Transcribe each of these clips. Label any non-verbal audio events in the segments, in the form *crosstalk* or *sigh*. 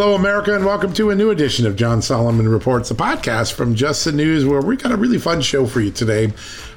Hello, America, and welcome to a new edition of John Solomon Reports, a podcast from Just the News, where we got a really fun show for you today.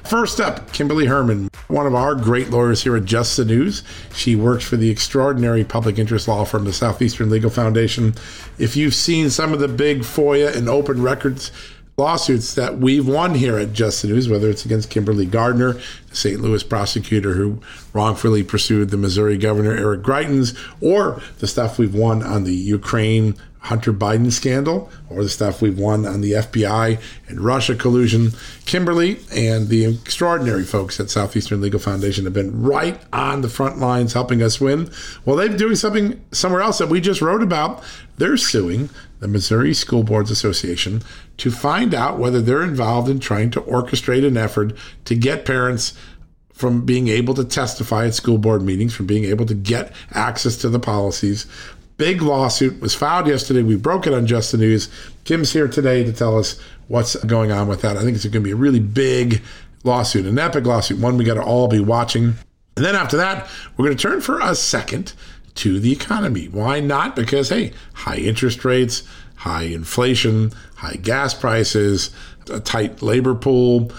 First up, Kimberly Hermann, one of our great lawyers here at Just the News. She works for the extraordinary public interest law firm, the Southeastern Legal Foundation. If you've seen some of the big FOIA and open records lawsuits that we've won here at Just the News, whether it's against Kimberly Gardner, the St. Louis prosecutor who wrongfully pursued the Missouri governor Eric Greitens, or the stuff we've won on the Ukraine Hunter Biden scandal, or the stuff we've won on the FBI and Russia collusion. Kimberly and the extraordinary folks at Southeastern Legal Foundation have been right on the front lines helping us win. Well, they're doing something somewhere else that we just wrote about. They're suing the Missouri School Boards Association to find out whether they're involved in trying to orchestrate an effort to get parents from being able to testify at school board meetings, from being able to get access to the policies. Big lawsuit was filed yesterday. We broke it on Just the News. Kim's here today to tell us what's going on with that. I think it's going to be a really big lawsuit, an epic lawsuit, one we got to all be watching. And then after that, we're going to turn for a second to the economy. Why not? Because, hey, high interest rates, high inflation, high gas prices, a tight labor pool,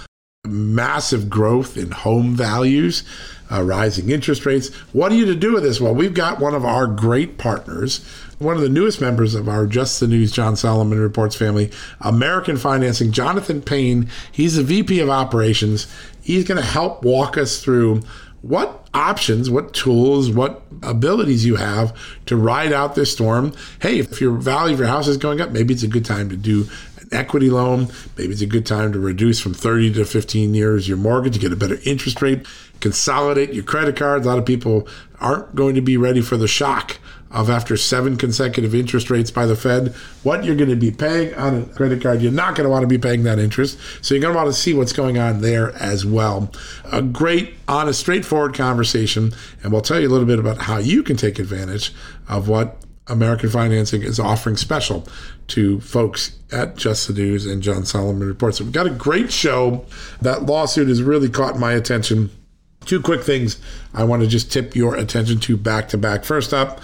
massive growth in home values, uh, rising interest rates. What are you to do with this? Well, we've got one of our great partners, one of the newest members of our Just the News John Solomon Reports family, American Financing, Jonathan Payne. He's the VP of Operations. He's going to help walk us through what options, what tools, what abilities you have to ride out this storm. Hey, if your value of your house is going up, maybe it's a good time to do an equity loan. Maybe it's a good time to reduce from 30 to 15 years your mortgage, to get a better interest rate, consolidate your credit cards. A lot of people aren't going to be ready for the shock of after seven consecutive interest rates by the Fed, what you're going to be paying on a credit card. You're not going to want to be paying that interest. So you're going to want to see what's going on there as well. A great, honest, straightforward conversation. And we'll tell you a little bit about how you can take advantage of what American Financing is offering special to folks at Just the News and John Solomon Reports. So we've got a great show. That lawsuit has really caught my attention. Two quick things I want to just tip your attention to back to back. First up,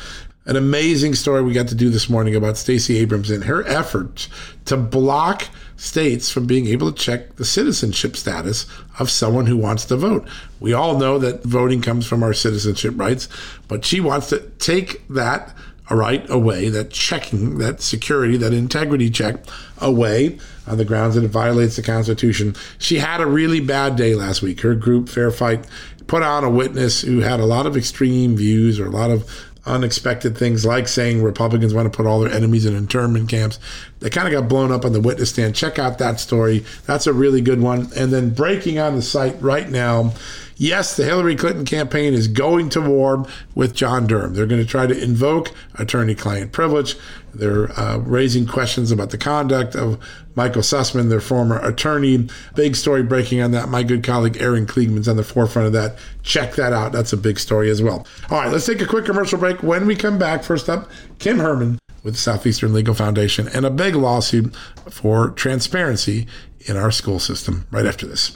an amazing story we got to do this morning about Stacey Abrams and her efforts to block states from being able to check the citizenship status of someone who wants to vote. We all know that voting comes from our citizenship rights, but she wants to take that right away, that checking, that security, that integrity check away on the grounds that it violates the Constitution. She had a really bad day last week. Her group, Fair Fight, put on a witness who had a lot of extreme views or a lot of unexpected things like saying Republicans want to put all their enemies in internment camps. They kind of got blown up on the witness stand. Check out that story. That's a really good one. And then breaking on the site right now, Yes, the Hillary Clinton campaign is going to war with John Durham. They're going to try to invoke attorney client privilege. They're uh, raising questions about the conduct of Michael Sussmann, their former attorney. Big story breaking on that. My good colleague Aaron Kliegman's on the forefront of that. Check that out. That's a big story as well. All right, let's take a quick commercial break. When we come back, first up, Kim Hermann with the Southeastern Legal Foundation and a big lawsuit for transparency in our school system right after this.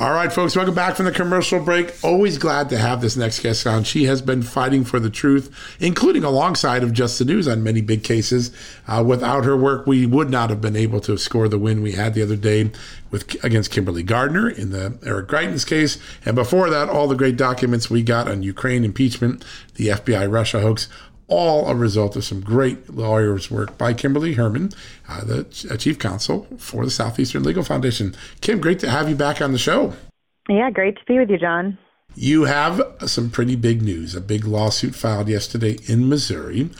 All right, folks, welcome back from the commercial break. Always glad to have this next guest on. She has been fighting for the truth, including alongside of Just the News on many big cases. Uh, without her work, we would not have been able to score the win we had the other day with against Kimberly Gardner in the Eric Greitens case. And before that, all the great documents we got on Ukraine impeachment, the FBI Russia hoax, all a result of some great lawyers' work by Kimberly Hermann, uh, the chief counsel for the Southeastern Legal Foundation. Kim, great to have you back on the show. Yeah, great to be with you, John. You have some pretty big news. A big lawsuit filed yesterday in Missouri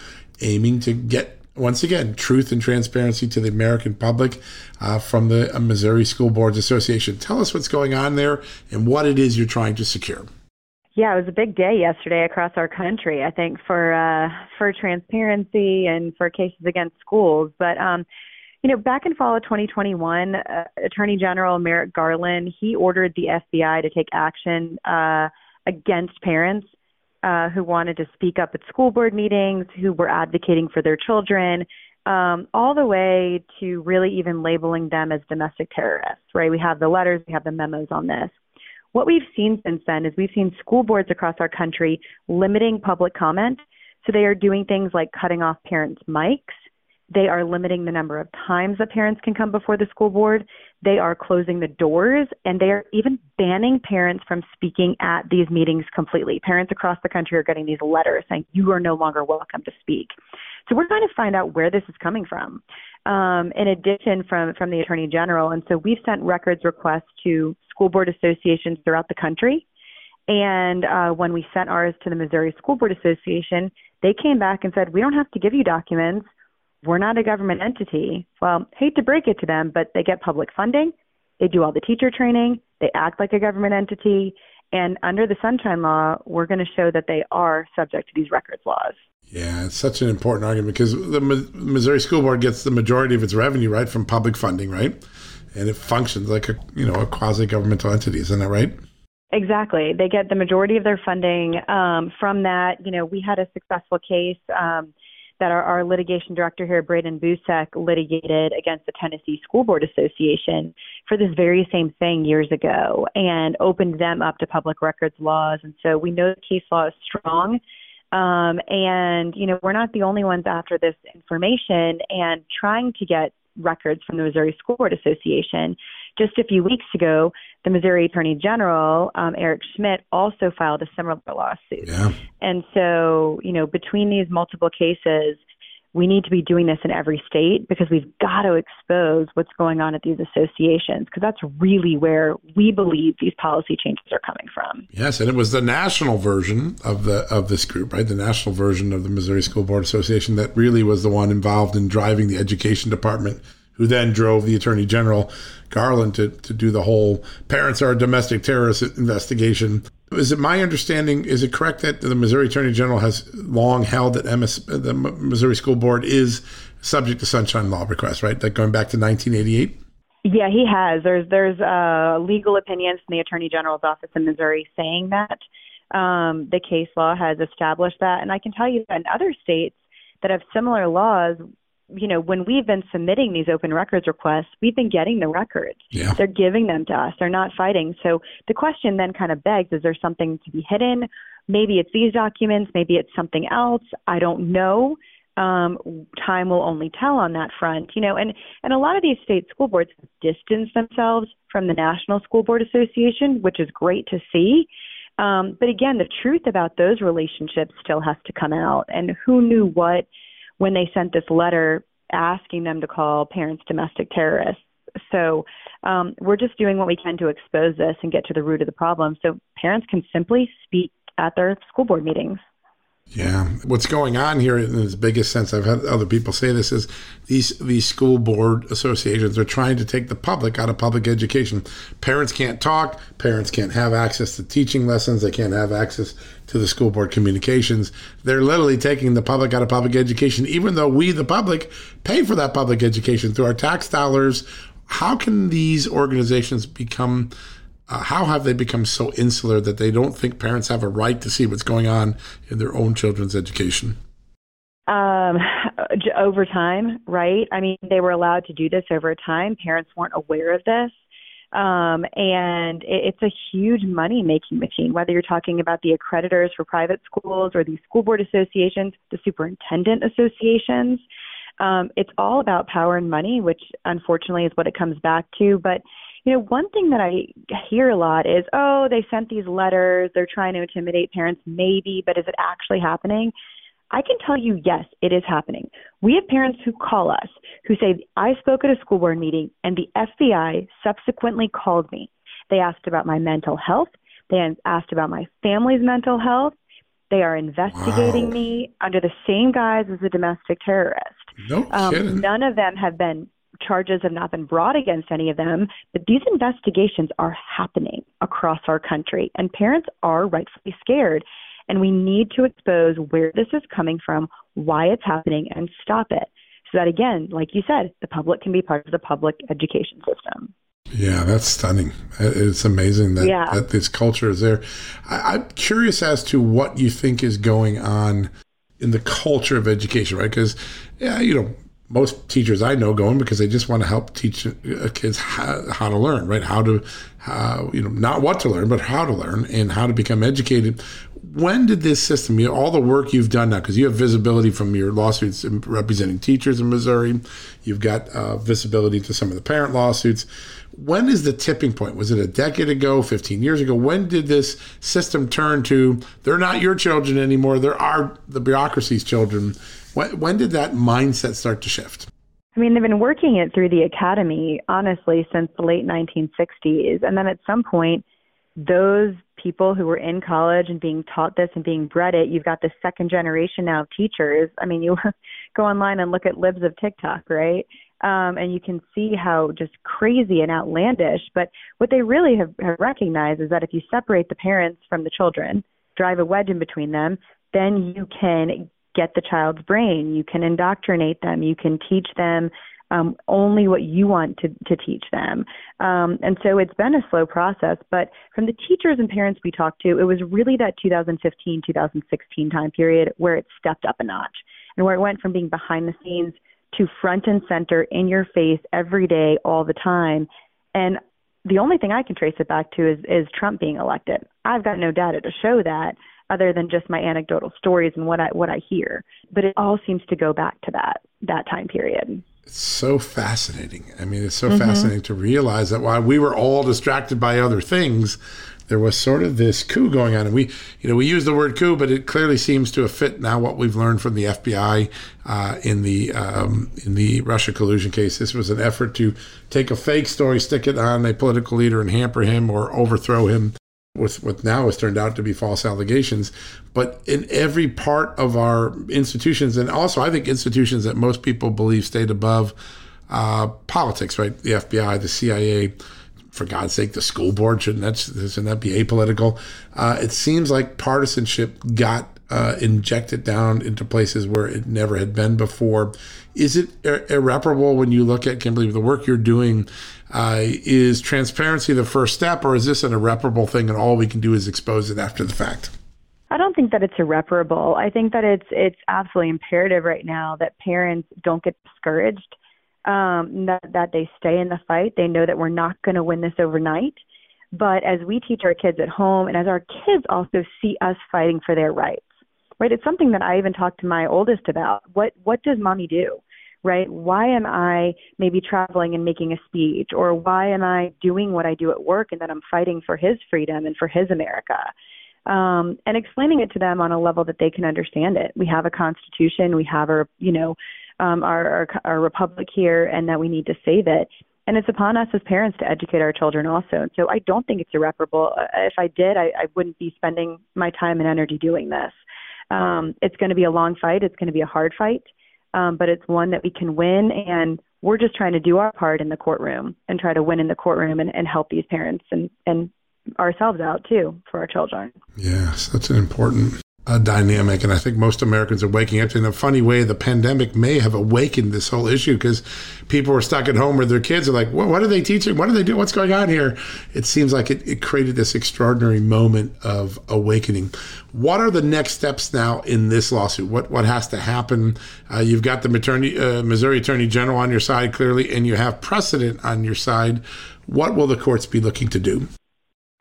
aiming to get, once again, truth and transparency to the American public uh, from the uh, Missouri School Boards Association. Tell us what's going on there and what it is you're trying to secure. Yeah, it was a big day yesterday across our country. I think for uh, for transparency and for cases against schools. But um, you know, back in fall of 2021, uh, Attorney General Merrick Garland he ordered the FBI to take action uh, against parents uh, who wanted to speak up at school board meetings, who were advocating for their children, um, all the way to really even labeling them as domestic terrorists, right? We have the letters, we have the memos on this. What we've seen since then is we've seen school boards across our country limiting public comment. So they are doing things like cutting off parents' mics. They are limiting the number of times that parents can come before the school board. They are closing the doors and they are even banning parents from speaking at these meetings completely. Parents across the country are getting these letters saying, you are no longer welcome to speak. So we're trying to find out where this is coming from. Um, in addition, from, from the Attorney General. And so we've sent records requests to school board associations throughout the country. And uh, when we sent ours to the Missouri School Board Association, they came back and said, we don't have to give you documents we're not a government entity. Well, hate to break it to them, but they get public funding. They do all the teacher training. They act like a government entity. And under the Sunshine Law, we're going to show that they are subject to these records laws. Yeah, it's such an important argument because the Missouri School Board gets the majority of its revenue, right, from public funding, right? And it functions like a, you know, a quasi-governmental entity. Isn't that right? Exactly. They get the majority of their funding um, from that. You know, we had a successful case. Um, that our, our litigation director here, Braden Boucek, litigated against the Tennessee School Board Association for this very same thing years ago and opened them up to public records laws. And so we know the case law is strong. Um, and, you know, we're not the only ones after this information and trying to get records from the Missouri School Board Association. Just a few weeks ago, the Missouri Attorney General, um, Eric Schmitt, also filed a similar lawsuit. Yeah. And so, you know, between these multiple cases, we need to be doing this in every state because we've got to expose what's going on at these associations because that's really where we believe these policy changes are coming from. Yes, and it was the national version of the of this group, right? The national version of the Missouri School Board Association that really was the one involved in driving the education department who then drove the Attorney General Garland to, to do the whole parents are a domestic terrorist investigation. Is it my understanding? Is it correct that the Missouri Attorney General has long held that MS, the Missouri School Board is subject to sunshine law requests, right? That going back to 1988. Yeah, he has. There's there's uh, legal opinions from the Attorney General's office in Missouri saying that um, the case law has established that, and I can tell you that in other states that have similar laws, you know, when we've been submitting these open records requests, we've been getting the records. Yeah. They're giving them to us. They're not fighting. So the question then kind of begs, is there something to be hidden? Maybe it's these documents, maybe it's something else. I don't know. Um, time will only tell on that front, you know, and, and a lot of these state school boards distance themselves from the National School Board Association, which is great to see. Um, but again, the truth about those relationships still has to come out. And who knew what when they sent this letter asking them to call parents domestic terrorists. So um, we're just doing what we can to expose this and get to the root of the problem so parents can simply speak at their school board meetings. Yeah, what's going on here in the biggest sense, I've had other people say this is these these school board associations are trying to take the public out of public education. Parents can't talk. Parents can't have access to teaching lessons. They can't have access to the school board communications. They're literally taking the public out of public education, even though we, the public, pay for that public education through our tax dollars. How can these organizations become uh, how have they become so insular that they don't think parents have a right to see what's going on in their own children's education? Um, over time, right? I mean, they were allowed to do this over time. Parents weren't aware of this. Um, and it, it's a huge money making machine, whether you're talking about the accreditors for private schools or the school board associations, the superintendent associations. Um, it's all about power and money, which unfortunately is what it comes back to. But you know, one thing that I hear a lot is, oh, they sent these letters, they're trying to intimidate parents, maybe, but is it actually happening? I can tell you, yes, it is happening. We have parents who call us who say, I spoke at a school board meeting and the FBI subsequently called me. They asked about my mental health. They asked about my family's mental health. They are investigating wow. me under the same guise as a domestic terrorist. No um, none of them have been charges have not been brought against any of them, but these investigations are happening across our country, and parents are rightfully scared. And we need to expose where this is coming from, why it's happening, and stop it. So that, again, like you said, the public can be part of the public education system. Yeah, that's stunning. It's amazing that, yeah. that this culture is there. I, I'm curious as to what you think is going on in the culture of education, right? Because, yeah, you know, most teachers I know going because they just want to help teach uh, kids how, how to learn, right? How to, how, you know, not what to learn, but how to learn and how to become educated. When did this system, you know, all the work you've done now, because you have visibility from your lawsuits representing teachers in Missouri, you've got uh, visibility to some of the parent lawsuits. When is the tipping point? Was it a decade ago, 15 years ago? When did this system turn to they're not your children anymore, they're our, the bureaucracy's children? When, when did that mindset start to shift? I mean, they've been working it through the academy, honestly, since the late 1960s. And then at some point, those people who were in college and being taught this and being bred it, you've got the second generation now of teachers. I mean, you *laughs* go online and look at libs of TikTok, right? Um, and you can see how just crazy and outlandish. But what they really have, have recognized is that if you separate the parents from the children, drive a wedge in between them, then you can get the child's brain. You can indoctrinate them. You can teach them um, only what you want to, to teach them. Um, and so it's been a slow process, but from the teachers and parents we talked to, it was really that 2015, 2016 time period where it stepped up a notch and where it went from being behind the scenes to front and center in your face every day, all the time. And the only thing I can trace it back to is, is Trump being elected. I've got no data to show that other than just my anecdotal stories and what I what I hear. But it all seems to go back to that that time period. It's so fascinating. I mean, it's so mm-hmm. fascinating to realize that while we were all distracted by other things, there was sort of this coup going on. And we, you know, we use the word coup, but it clearly seems to have fit now what we've learned from the FBI uh, in the um, in the Russia collusion case. This was an effort to take a fake story, stick it on a political leader, and hamper him or overthrow him with what now has turned out to be false allegations. But in every part of our institutions, and also I think institutions that most people believe stayed above uh, politics, right? The FBI, the CIA, for God's sake, the school board shouldn't that shouldn't that be apolitical? Uh, it seems like partisanship got uh, inject it down into places where it never had been before. Is it ir- irreparable when you look at Kimberly the work you're doing? Uh, is transparency the first step, or is this an irreparable thing, and all we can do is expose it after the fact? I don't think that it's irreparable. I think that it's it's absolutely imperative right now that parents don't get discouraged, um, that that they stay in the fight. They know that we're not going to win this overnight, but as we teach our kids at home, and as our kids also see us fighting for their rights, right? It's something that I even talked to my oldest about. What what does mommy do? Right? Why am I maybe traveling and making a speech or why am I doing what I do at work and that I'm fighting for his freedom and for his America? Um, and explaining it to them on a level that they can understand it. We have a constitution, we have our, you know, um, our, our, our republic here, and that we need to save it. And it's upon us as parents to educate our children also. And so I don't think it's irreparable. Uh, if I did, I, I wouldn't be spending my time and energy doing this. Um, it's going to be a long fight. It's going to be a hard fight, um, but it's one that we can win. And we're just trying to do our part in the courtroom and try to win in the courtroom and, and help these parents and, and ourselves out too for our children. Yes, that's an important a dynamic. And I think most Americans are waking up in a funny way. The pandemic may have awakened this whole issue because people were stuck at home with their kids are like, what, what are they teaching? What are they doing? What's going on here? It seems like it, it created this extraordinary moment of awakening. What are the next steps now in this lawsuit? What what has to happen? Uh, you've got the maternity, uh, Missouri Attorney General on your side clearly, and you have precedent on your side. What will the courts be looking to do?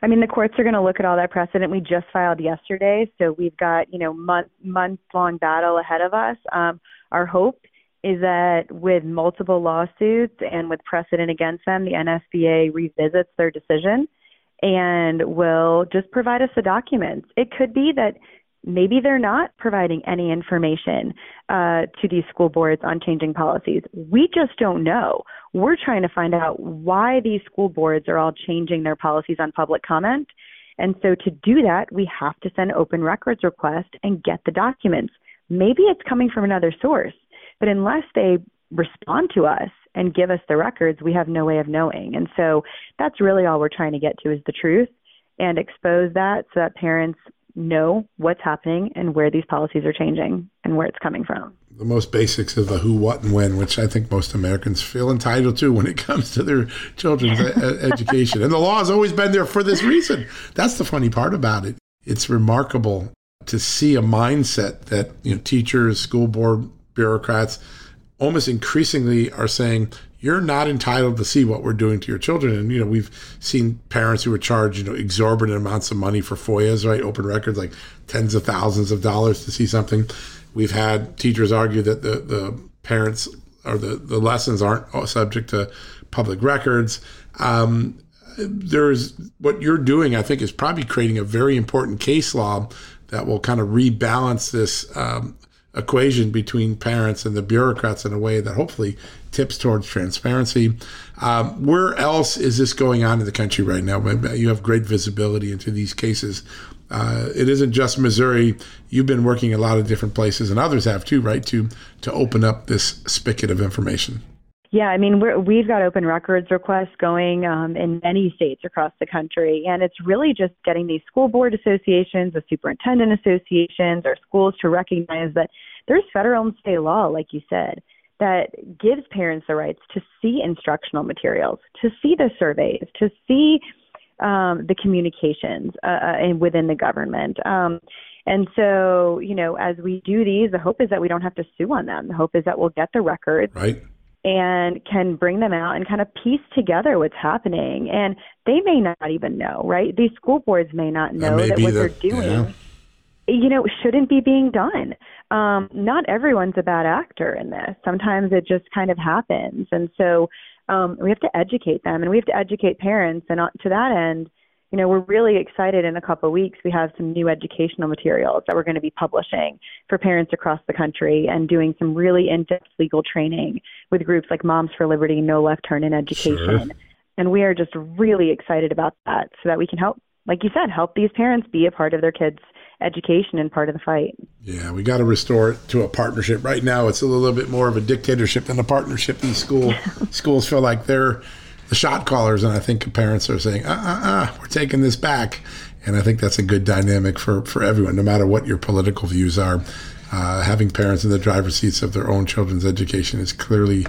I mean, the courts are going to look at all that precedent. We just filed yesterday, so we've got you know month month long battle ahead of us. Um, our hope is that with multiple lawsuits and with precedent against them, the NSBA revisits their decision and will just provide us the documents. It could be that maybe they're not providing any information uh, to these school boards on changing policies. We just don't know. We're trying to find out why these school boards are all changing their policies on public comment. And so to do that, we have to send open records request and get the documents. Maybe it's coming from another source, but unless they respond to us and give us the records, we have no way of knowing. And so that's really all we're trying to get to is the truth and expose that so that parents know what's happening and where these policies are changing and where it's coming from. The most basics of the who, what, and when, which I think most Americans feel entitled to when it *laughs* comes to their children's *laughs* education. And the law has always been there for this reason. That's the funny part about it. It's remarkable to see a mindset that you know teachers, school board bureaucrats almost increasingly are saying you're not entitled to see what we're doing to your children. And, you know, we've seen parents who are charged, you know, exorbitant amounts of money for FOIAs, right? Open records, like tens of thousands of dollars to see something. We've had teachers argue that the, the parents or the, the lessons aren't subject to public records. Um, there's what you're doing, I think, is probably creating a very important case law that will kind of rebalance this um, equation between parents and the bureaucrats in a way that hopefully tips towards transparency. Um, where else is this going on in the country right now? You have great visibility into these cases. Uh, it isn't just Missouri. You've been working a lot of different places, and others have too, right? To to open up this spigot of information. Yeah, I mean, we're, we've got open records requests going um, in many states across the country, and it's really just getting these school board associations, the superintendent associations, or schools to recognize that there's federal and state law, like you said, that gives parents the rights to see instructional materials, to see the surveys, to see um, the communications uh, uh within the government. Um, and so, you know, as we do these, the hope is that we don't have to sue on them. The hope is that we'll get the records. Right and can bring them out and kind of piece together what's happening. And they may not even know, right? These school boards may not know that, that what the, they're doing, yeah. you know, shouldn't be being done. Um, not everyone's a bad actor in this. Sometimes it just kind of happens. And so um, we have to educate them and we have to educate parents. And to that end, you know, we're really excited in a couple of weeks. We have some new educational materials that we're going to be publishing for parents across the country and doing some really in depth legal training with groups like Moms for Liberty, No Left Turn in Education. Sure. And we are just really excited about that so that we can help, like you said, help these parents be a part of their kids' education and part of the fight. Yeah, we got to restore it to a partnership. Right now, it's a little bit more of a dictatorship than a partnership. These school *laughs* schools feel like they're the shot callers, and I think parents are saying, "Uh, uh, uh, we're taking this back." And I think that's a good dynamic for for everyone, no matter what your political views are. Uh, having parents in the driver's seats of their own children's education is clearly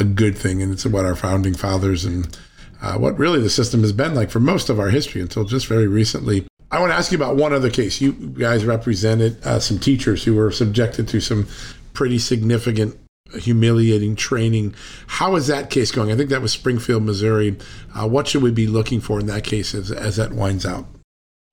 a good thing, and it's what our founding fathers and uh, what really the system has been like for most of our history until just very recently. I want to ask you about one other case. You guys represented uh, some teachers who were subjected to some pretty significant humiliating training. How is that case going? I think that was Springfield, Missouri. Uh, what should we be looking for in that case as, as that winds out?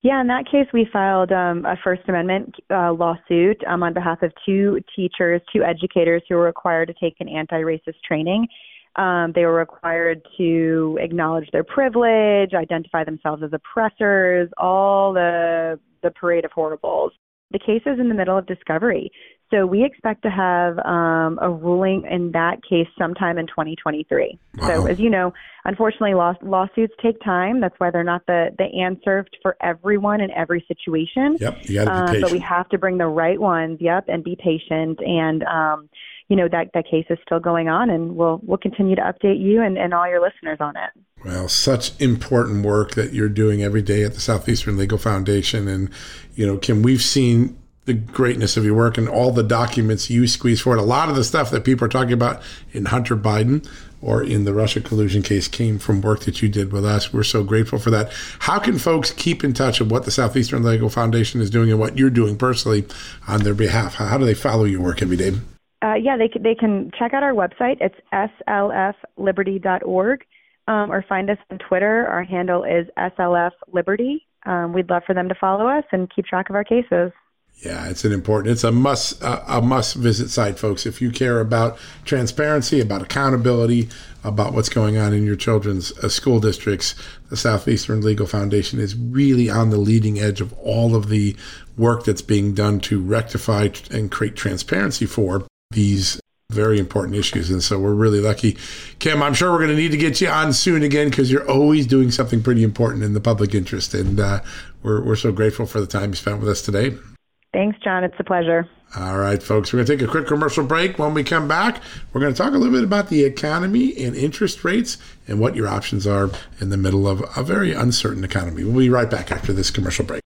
Yeah, in that case, we filed um, a First Amendment uh, lawsuit um, on behalf of two teachers, two educators who were required to take an anti racist training. Um, they were required to acknowledge their privilege, identify themselves as oppressors, all the the parade of horribles. The case is in the middle of discovery. So we expect to have um, a ruling in that case sometime in 2023. Wow. So as you know, unfortunately, law- lawsuits take time. That's why they're not the, the answer for everyone in every situation. Yep, you got to be patient. Um, but we have to bring the right ones. Yep, and be patient. And um, you know that that case is still going on, and we'll we'll continue to update you and, and all your listeners on it. Well, such important work that you're doing every day at the Southeastern Legal Foundation, and you know, Kim, we've seen the greatness of your work and all the documents you squeeze forward. A lot of the stuff that people are talking about in Hunter Biden or in the Russia collusion case came from work that you did with us. We're so grateful for that. How can folks keep in touch of what the Southeastern Legal Foundation is doing and what you're doing personally on their behalf? How do they follow your work every day? Uh, yeah, they, they can check out our website. It's slfliberty.org um, or find us on Twitter. Our handle is slfliberty. Um, we'd love for them to follow us and keep track of our cases. Yeah, it's an important. It's a must a, must visit site, folks. If you care about transparency, about accountability, about what's going on in your children's uh, school districts, the Southeastern Legal Foundation is really on the leading edge of all of the work that's being done to rectify and create transparency for these very important issues. And so we're really lucky. Kim, I'm sure we're going to need to get you on soon again because you're always doing something pretty important in the public interest. And uh, we're, we're so grateful for the time you spent with us today. Thanks, John. It's a pleasure. All right, folks, we're going to take a quick commercial break. When we come back, we're going to talk a little bit about the economy and interest rates and what your options are in the middle of a very uncertain economy. We'll be right back after this commercial break.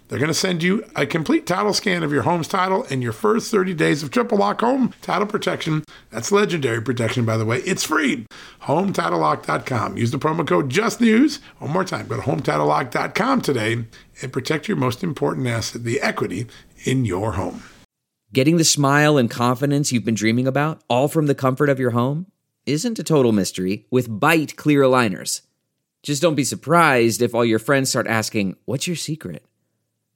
They're going to send you a complete title scan of your home's title and your first 30 days of triple lock home title protection. That's legendary protection, by the way. It's free. HometitleLock.com. Use the promo code JUSTNEWS. One more time, go to HometitleLock.com today and protect your most important asset, the equity in your home. Getting the smile and confidence you've been dreaming about, all from the comfort of your home, isn't a total mystery with Byte clear aligners. Just don't be surprised if all your friends start asking, What's your secret?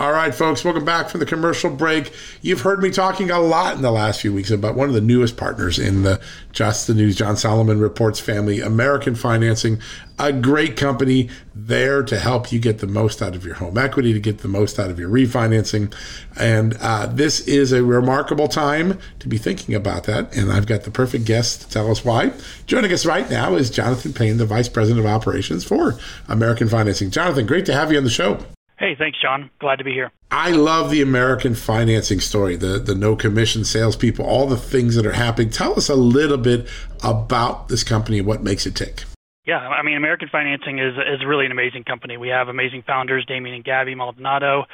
All right, folks, welcome back from the commercial break. You've heard me talking a lot in the last few weeks about one of the newest partners in the Just the News John Solomon Reports family, American Financing, a great company there to help you get the most out of your home equity, to get the most out of your refinancing. And uh, this is a remarkable time to be thinking about that. And I've got the perfect guest to tell us why. Joining us right now is Jonathan Payne, the Vice President of Operations for American Financing. Jonathan, great to have you on the show. Hey, thanks, John. Glad to be here. I love the American financing story, the the no commission salespeople, all the things that are happening. Tell us a little bit about this company and what makes it tick. Yeah, I mean, American Financing is is really an amazing company. We have amazing founders, Damien and Gabby Maldonado.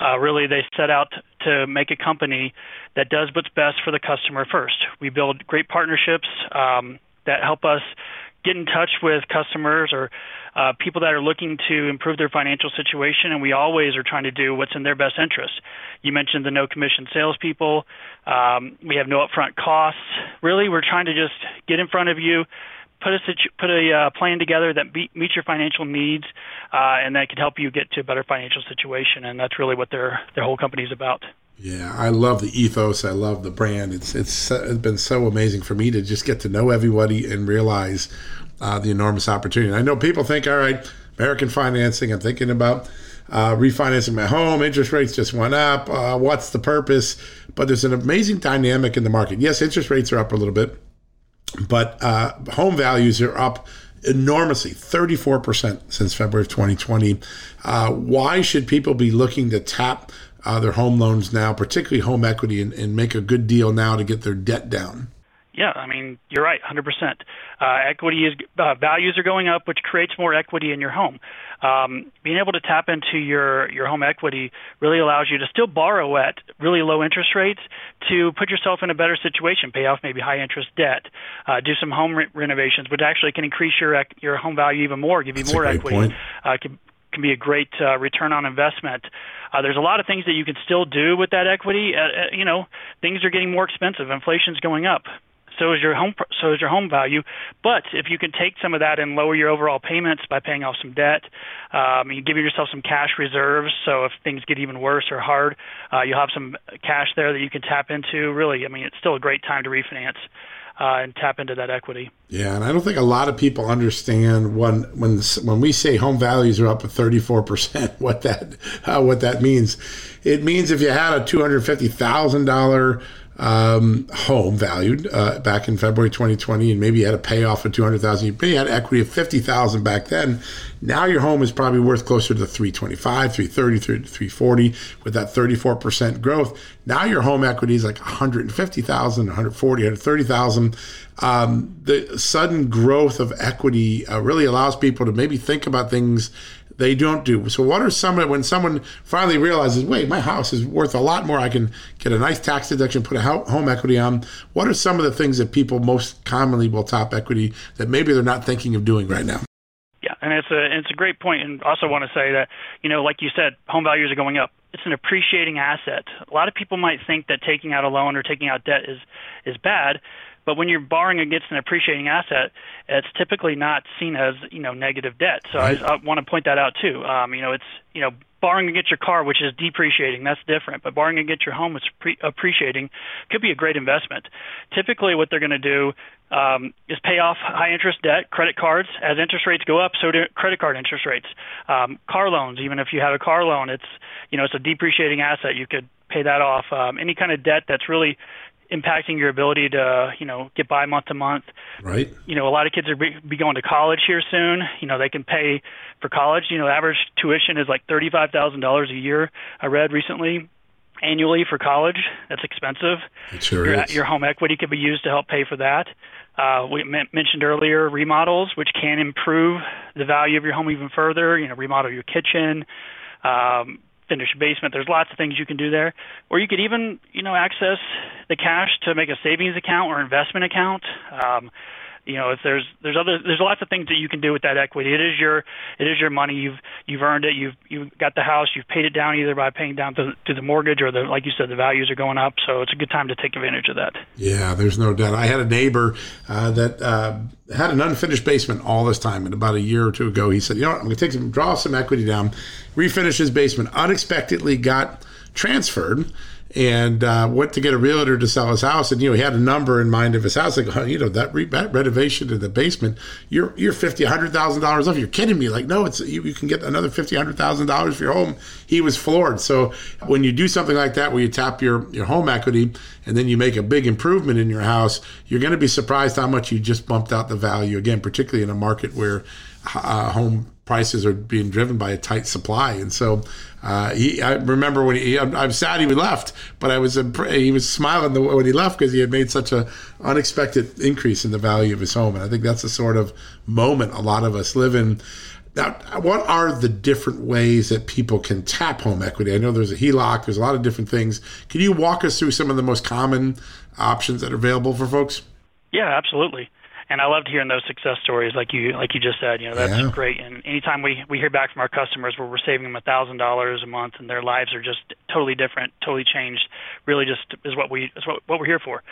Uh, really, they set out to make a company that does what's best for the customer first. We build great partnerships um, that help us get in touch with customers or uh, people that are looking to improve their financial situation, and we always are trying to do what's in their best interest. You mentioned the no commission salespeople. Um, we have no upfront costs. Really, we're trying to just get in front of you, put a situ- put a uh, plan together that be- meets your financial needs, uh, and that can help you get to a better financial situation. And that's really what their their whole company is about. Yeah, I love the ethos. I love the brand. It's it's it's been so amazing for me to just get to know everybody and realize uh, the enormous opportunity. I know people think, all right, American financing. I'm thinking about uh, refinancing my home. Interest rates just went up. Uh, what's the purpose? But there's an amazing dynamic in the market. Yes, interest rates are up a little bit, but uh, home values are up enormously 34% since February of 2020. Uh, why should people be looking to tap uh, their home loans now, particularly home equity, and, and make a good deal now to get their debt down? Yeah, I mean, you're right, 100%. Uh, equity is uh, values are going up, which creates more equity in your home. Um, being able to tap into your your home equity really allows you to still borrow at really low interest rates to put yourself in a better situation, pay off maybe high interest debt, uh, do some home re- renovations, which actually can increase your your home value even more, give you That's more equity. Uh, can, can be a great uh, return on investment. Uh, there's a lot of things that you can still do with that equity. You know, things are getting more expensive. Inflation's going up so is your home so is your home value. But if you can take some of that and lower your overall payments by paying off some debt, um, you give yourself some cash reserves. So if things get even worse or hard, uh, you'll have some cash there that you can tap into. Really, I mean, it's still a great time to refinance. Uh, and tap into that equity. Yeah, and I don't think a lot of people understand when when when we say home values are up to thirty four percent, *laughs* what that uh, what that means. It means if you had a two hundred fifty thousand dollar um, home valued uh, back in February 2020, and maybe you had a payoff of 200,000. You maybe had equity of 50,000 back then. Now your home is probably worth closer to 325, 330, 340 with that 34% growth. Now your home equity is like 150,000, 140, 130,000. Um, the sudden growth of equity uh, really allows people to maybe think about things they don't do. So, what are some when someone finally realizes, wait, my house is worth a lot more? I can get a nice tax deduction, put a home equity on. What are some of the things that people most commonly will top equity that maybe they're not thinking of doing right now? Yeah, and it's a it's a great point, and also want to say that you know, like you said, home values are going up. It's an appreciating asset. A lot of people might think that taking out a loan or taking out debt is is bad, but when you're borrowing against an appreciating asset, it's typically not seen as you know negative debt. So right. I, I want to point that out too. Um, you know, it's you know borrowing against your car, which is depreciating, that's different. But borrowing against your home, which is pre- appreciating, could be a great investment. Typically, what they're going to do um, is pay off high interest debt, credit cards. As interest rates go up, so do credit card interest rates. Um, car loans, even if you have a car loan, it's you know it's a depreciating asset. You could pay that off. Um, any kind of debt that's really impacting your ability to you know get by month to month. Right. You know, a lot of kids are be, be going to college here soon. You know, they can pay for college. You know, average tuition is like thirty five thousand dollars a year. I read recently. Annually for college, that's expensive. It sure your, is. your home equity could be used to help pay for that. Uh, we m- mentioned earlier remodels, which can improve the value of your home even further. You know, remodel your kitchen, um, finished basement. There's lots of things you can do there. Or you could even, you know, access the cash to make a savings account or investment account. Um, you know if there's there's other there's lots of things that you can do with that equity. It is your it is your money. You've you've earned it. You've you've got the house. You've paid it down either by paying down to, to the mortgage or the like you said the values are going up. So it's a good time to take advantage of that. Yeah there's no doubt. I had a neighbor uh, that uh, had an unfinished basement all this time. And about a year or two ago he said you know what, i'm going to take some draw some equity down. Refinish his basement. Unexpectedly got transferred and uh, went to get a realtor to sell his house. And you know, he had a number in mind of his house, like oh, you know that, re- that renovation to the basement. You're you're fifty, hundred thousand dollars off. You're kidding me? Like no, it's you, you can get another fifty, hundred thousand dollars for your home. He was floored. So when you do something like that, where you tap your your home equity and then you make a big improvement in your house, you're going to be surprised how much you just bumped out the value again, particularly in a market where uh, home prices are being driven by a tight supply. And so uh, he, I remember when he, I'm, I'm, sad he left, but I was he was smiling when he left because he had made such a unexpected increase in the value of his home. And I think that's the sort of moment a lot of us live in. Now, what are the different ways that people can tap home equity? I know there's a HELOC, there's a lot of different things. Can you walk us through some of the most common options that are available for folks? Yeah, absolutely and I loved hearing those success stories, like you like you just said. You know, that's yeah. great. And anytime we we hear back from our customers where we're saving them a thousand dollars a month and their lives are just totally different, totally changed, really just is what we is what, what we're here for.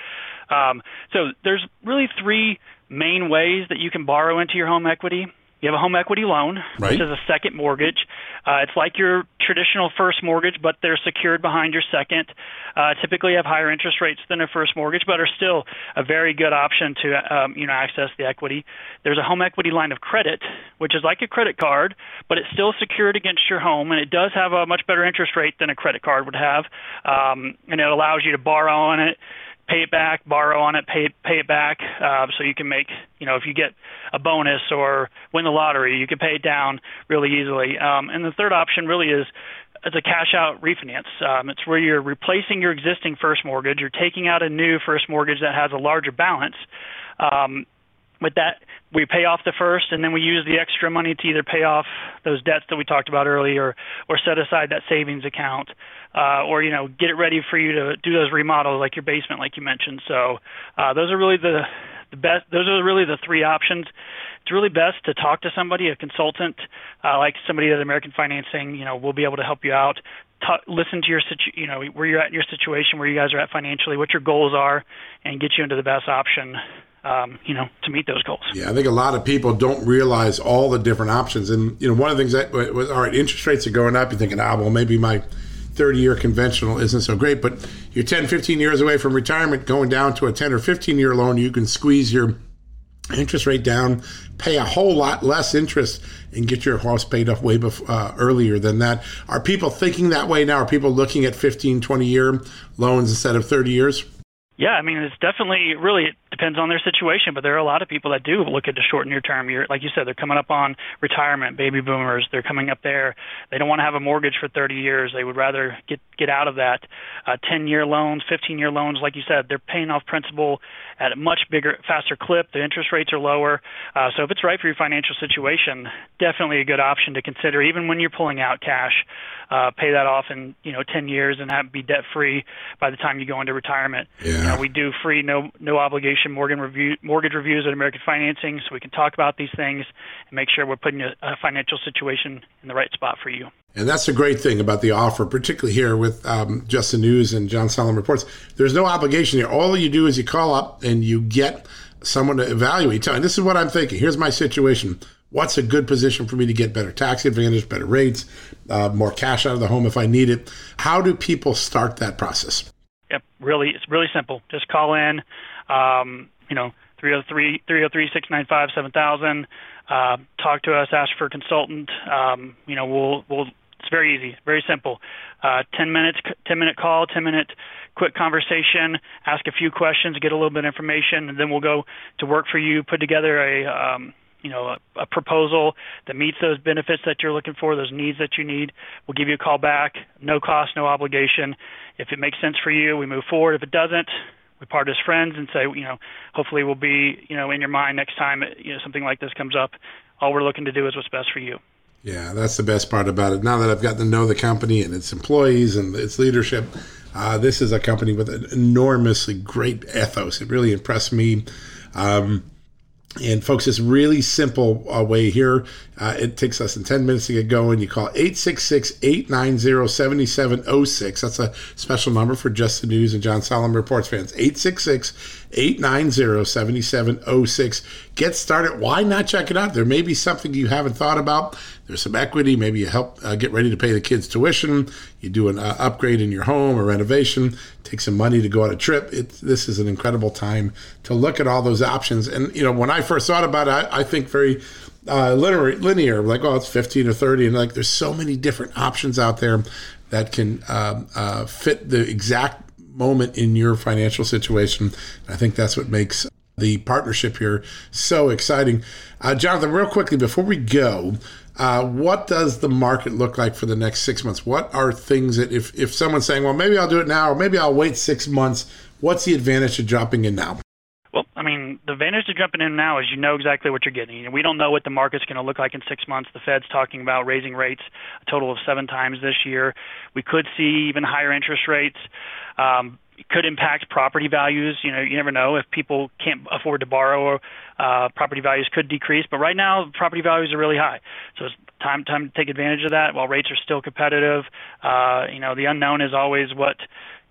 Um, so there's really three main ways that you can borrow into your home equity. You have a home equity loan, right. which is a second mortgage. Uh, it's like your traditional first mortgage, but they're secured behind your second. Uh, typically have higher interest rates than a first mortgage, but are still a very good option to um, you know access the equity. There's a home equity line of credit, which is like a credit card, but it's still secured against your home, and it does have a much better interest rate than a credit card would have, um, and it allows you to borrow on it pay it back, borrow on it, pay pay it back, uh, so you can make you know if you get a bonus or win the lottery, you can pay it down really easily. Um, and the third option really is it's a cash out refinance. Um, it's where you're replacing your existing first mortgage, you're taking out a new first mortgage that has a larger balance. Um, with that, we pay off the first, and then we use the extra money to either pay off those debts that we talked about earlier, or set aside that savings account uh, or you know get it ready for you to do those remodels like your basement, like you mentioned. So uh, those are really the the best. Those are really the three options. It's really best to talk to somebody, a consultant, uh, like somebody at American Financing. You know, we'll be able to help you out. Talk, listen to your situ- you know where you're at in your situation, where you guys are at financially, what your goals are, and get you into the best option um, you know, to meet those goals. Yeah, I think a lot of people don't realize all the different options. And, you know, one of the things that was, all right, interest rates are going up. You're thinking, ah, well, maybe my 30 year conventional isn't so great, but you're 10, 15 years away from retirement, going down to a 10 or 15 year loan, you can squeeze your interest rate down, pay a whole lot less interest, and get your house paid off way before, uh, earlier than that. Are people thinking that way now? Are people looking at 15, 20 year loans instead of 30 years? Yeah, I mean, it's definitely really it depends on their situation, but there are a lot of people that do look at the short and near term. You're like you said, they're coming up on retirement, baby boomers. They're coming up there. They don't want to have a mortgage for 30 years. They would rather get get out of that. Uh, 10 year loans, 15 year loans, like you said, they're paying off principal at a much bigger, faster clip. The interest rates are lower. Uh, so if it's right for your financial situation, definitely a good option to consider, even when you're pulling out cash. Uh, pay that off in you know 10 years and have be debt free by the time you go into retirement. Yeah. You know, we do free no no obligation mortgage review mortgage reviews at American Financing, so we can talk about these things and make sure we're putting a, a financial situation in the right spot for you. And that's the great thing about the offer, particularly here with um, Just the News and John Solomon Reports. There's no obligation here. All you do is you call up and you get someone to evaluate. Tell me, this is what I'm thinking. Here's my situation. What's a good position for me to get better tax advantage, better rates, uh, more cash out of the home if I need it? How do people start that process? Yep, really, it's really simple. Just call in. Um, you know, 303 303 695 7000. Uh, talk to us. Ask for a consultant. Um, you know, we'll we'll. It's very easy, very simple. Uh, 10 minutes, 10 minute call, 10 minute quick conversation. Ask a few questions, get a little bit of information, and then we'll go to work for you. Put together a um, you know a, a proposal that meets those benefits that you're looking for, those needs that you need. We'll give you a call back, no cost, no obligation. If it makes sense for you, we move forward. If it doesn't, we part as friends and say, you know, hopefully we'll be, you know, in your mind next time, you know, something like this comes up. All we're looking to do is what's best for you. Yeah, that's the best part about it. Now that I've gotten to know the company and its employees and its leadership, uh, this is a company with an enormously great ethos. It really impressed me. Um, and folks, it's really simple uh, way here. Uh, it takes less than 10 minutes to get going. You call 866-890-7706. That's a special number for Just the News and John Solomon Reports fans. 866-890-7706. Get started. Why not check it out? There may be something you haven't thought about. There's some equity. Maybe you help uh, get ready to pay the kids' tuition. You do an uh, upgrade in your home or renovation. Take some money to go on a trip. It, this is an incredible time to look at all those options. And you know, when I first thought about it, I, I think very uh, linear, linear. Like, oh, it's 15 or 30, and like, there's so many different options out there that can um, uh, fit the exact moment in your financial situation. I think that's what makes the partnership here so exciting. Uh, Jonathan, real quickly before we go, uh, what does the market look like for the next six months? What are things that if if someone's saying, well, maybe I'll do it now, or maybe I'll wait six months, what's the advantage of dropping in now? Well, I mean, the advantage to jumping in now is you know exactly what you're getting. You know, we don't know what the market's going to look like in six months. The Fed's talking about raising rates a total of seven times this year. We could see even higher interest rates. Um, could impact property values. You know, you never know if people can't afford to borrow. Uh, property values could decrease, but right now property values are really high. So it's time time to take advantage of that. While rates are still competitive, uh, you know, the unknown is always what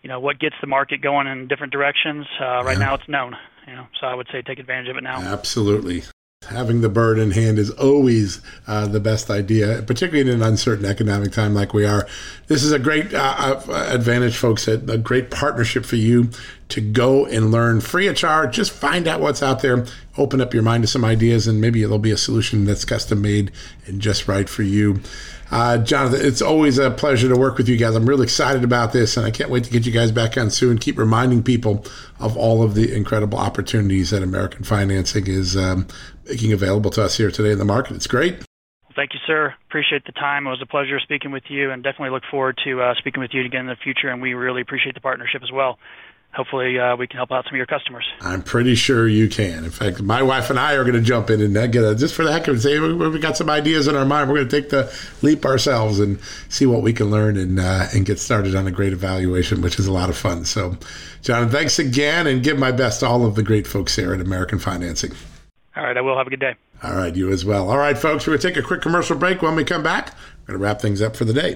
you know what gets the market going in different directions. Uh, right yeah. now, it's known. You know, so I would say take advantage of it now. Absolutely. Having the bird in hand is always uh, the best idea, particularly in an uncertain economic time like we are. This is a great uh, uh advantage, folks, a great partnership for you to go and learn free of charge. Just find out what's out there, open up your mind to some ideas, and maybe there'll be a solution that's custom made and just right for you. Uh, Jonathan, it's always a pleasure to work with you guys. I'm really excited about this, and I can't wait to get you guys back on soon. Keep reminding people of all of the incredible opportunities that American Financing is um, making available to us here today in the market. It's great. Thank you, sir. Appreciate the time. It was a pleasure speaking with you, and definitely look forward to uh, speaking with you again in the future. And we really appreciate the partnership as well hopefully uh, we can help out some of your customers. I'm pretty sure you can. In fact, my wife and I are going to jump in and get a, just for the heck of it, say we've got some ideas in our mind. We're going to take the leap ourselves and see what we can learn and uh, and get started on a great evaluation, which is a lot of fun. So, John, thanks again, and give my best to all of the great folks here at American Financing. All right, I will have a good day. All right, you as well. All right, folks, we're going to take a quick commercial break. When we come back, we're going to wrap things up for the day.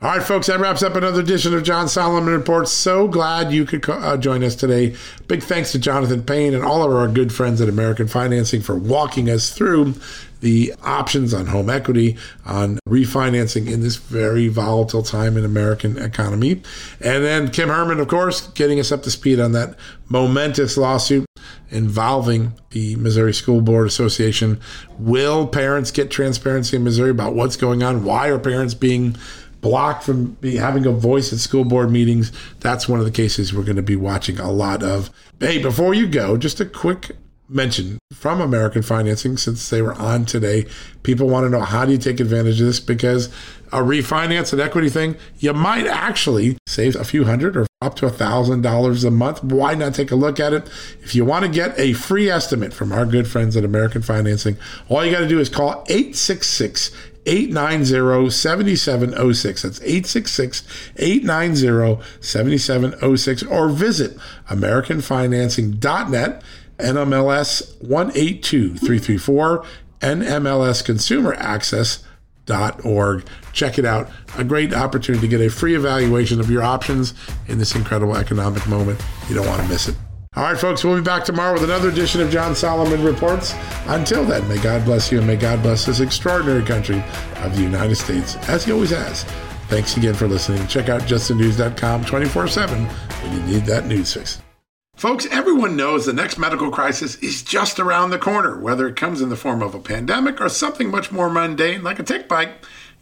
All right, folks, that wraps up another edition of John Solomon Reports. So glad you could uh, join us today. Big thanks to Jonathan Payne and all of our good friends at American Financing for walking us through the options on home equity, on refinancing in this very volatile time in American economy. And then Kim Hermann, of course, getting us up to speed on that momentous lawsuit involving the Missouri School Board Association. Will parents get transparency in Missouri about what's going on? Why are parents being blocked from be, having a voice at school board meetings. That's one of the cases we're going to be watching a lot of. Hey, before you go, just a quick mention from American Financing since they were on today. People want to know how do you take advantage of this because a refinance and equity thing, you might actually save a few hundred or up to a thousand dollars a month. Why not take a look at it? If you want to get a free estimate from our good friends at American Financing, all you got to do is call 866 890 7706. That's 866 890 7706. Or visit AmericanFinancing.net, NMLS 182334, NMLS Consumer Access. Dot org. Check it out. A great opportunity to get a free evaluation of your options in this incredible economic moment. You don't want to miss it. All right, folks, we'll be back tomorrow with another edition of John Solomon Reports. Until then, may God bless you and may God bless this extraordinary country of the United States, as He always has. Thanks again for listening. Check out justthenews.com 24 7 when you need that news fix. Folks, everyone knows the next medical crisis is just around the corner, whether it comes in the form of a pandemic or something much more mundane like a tick bite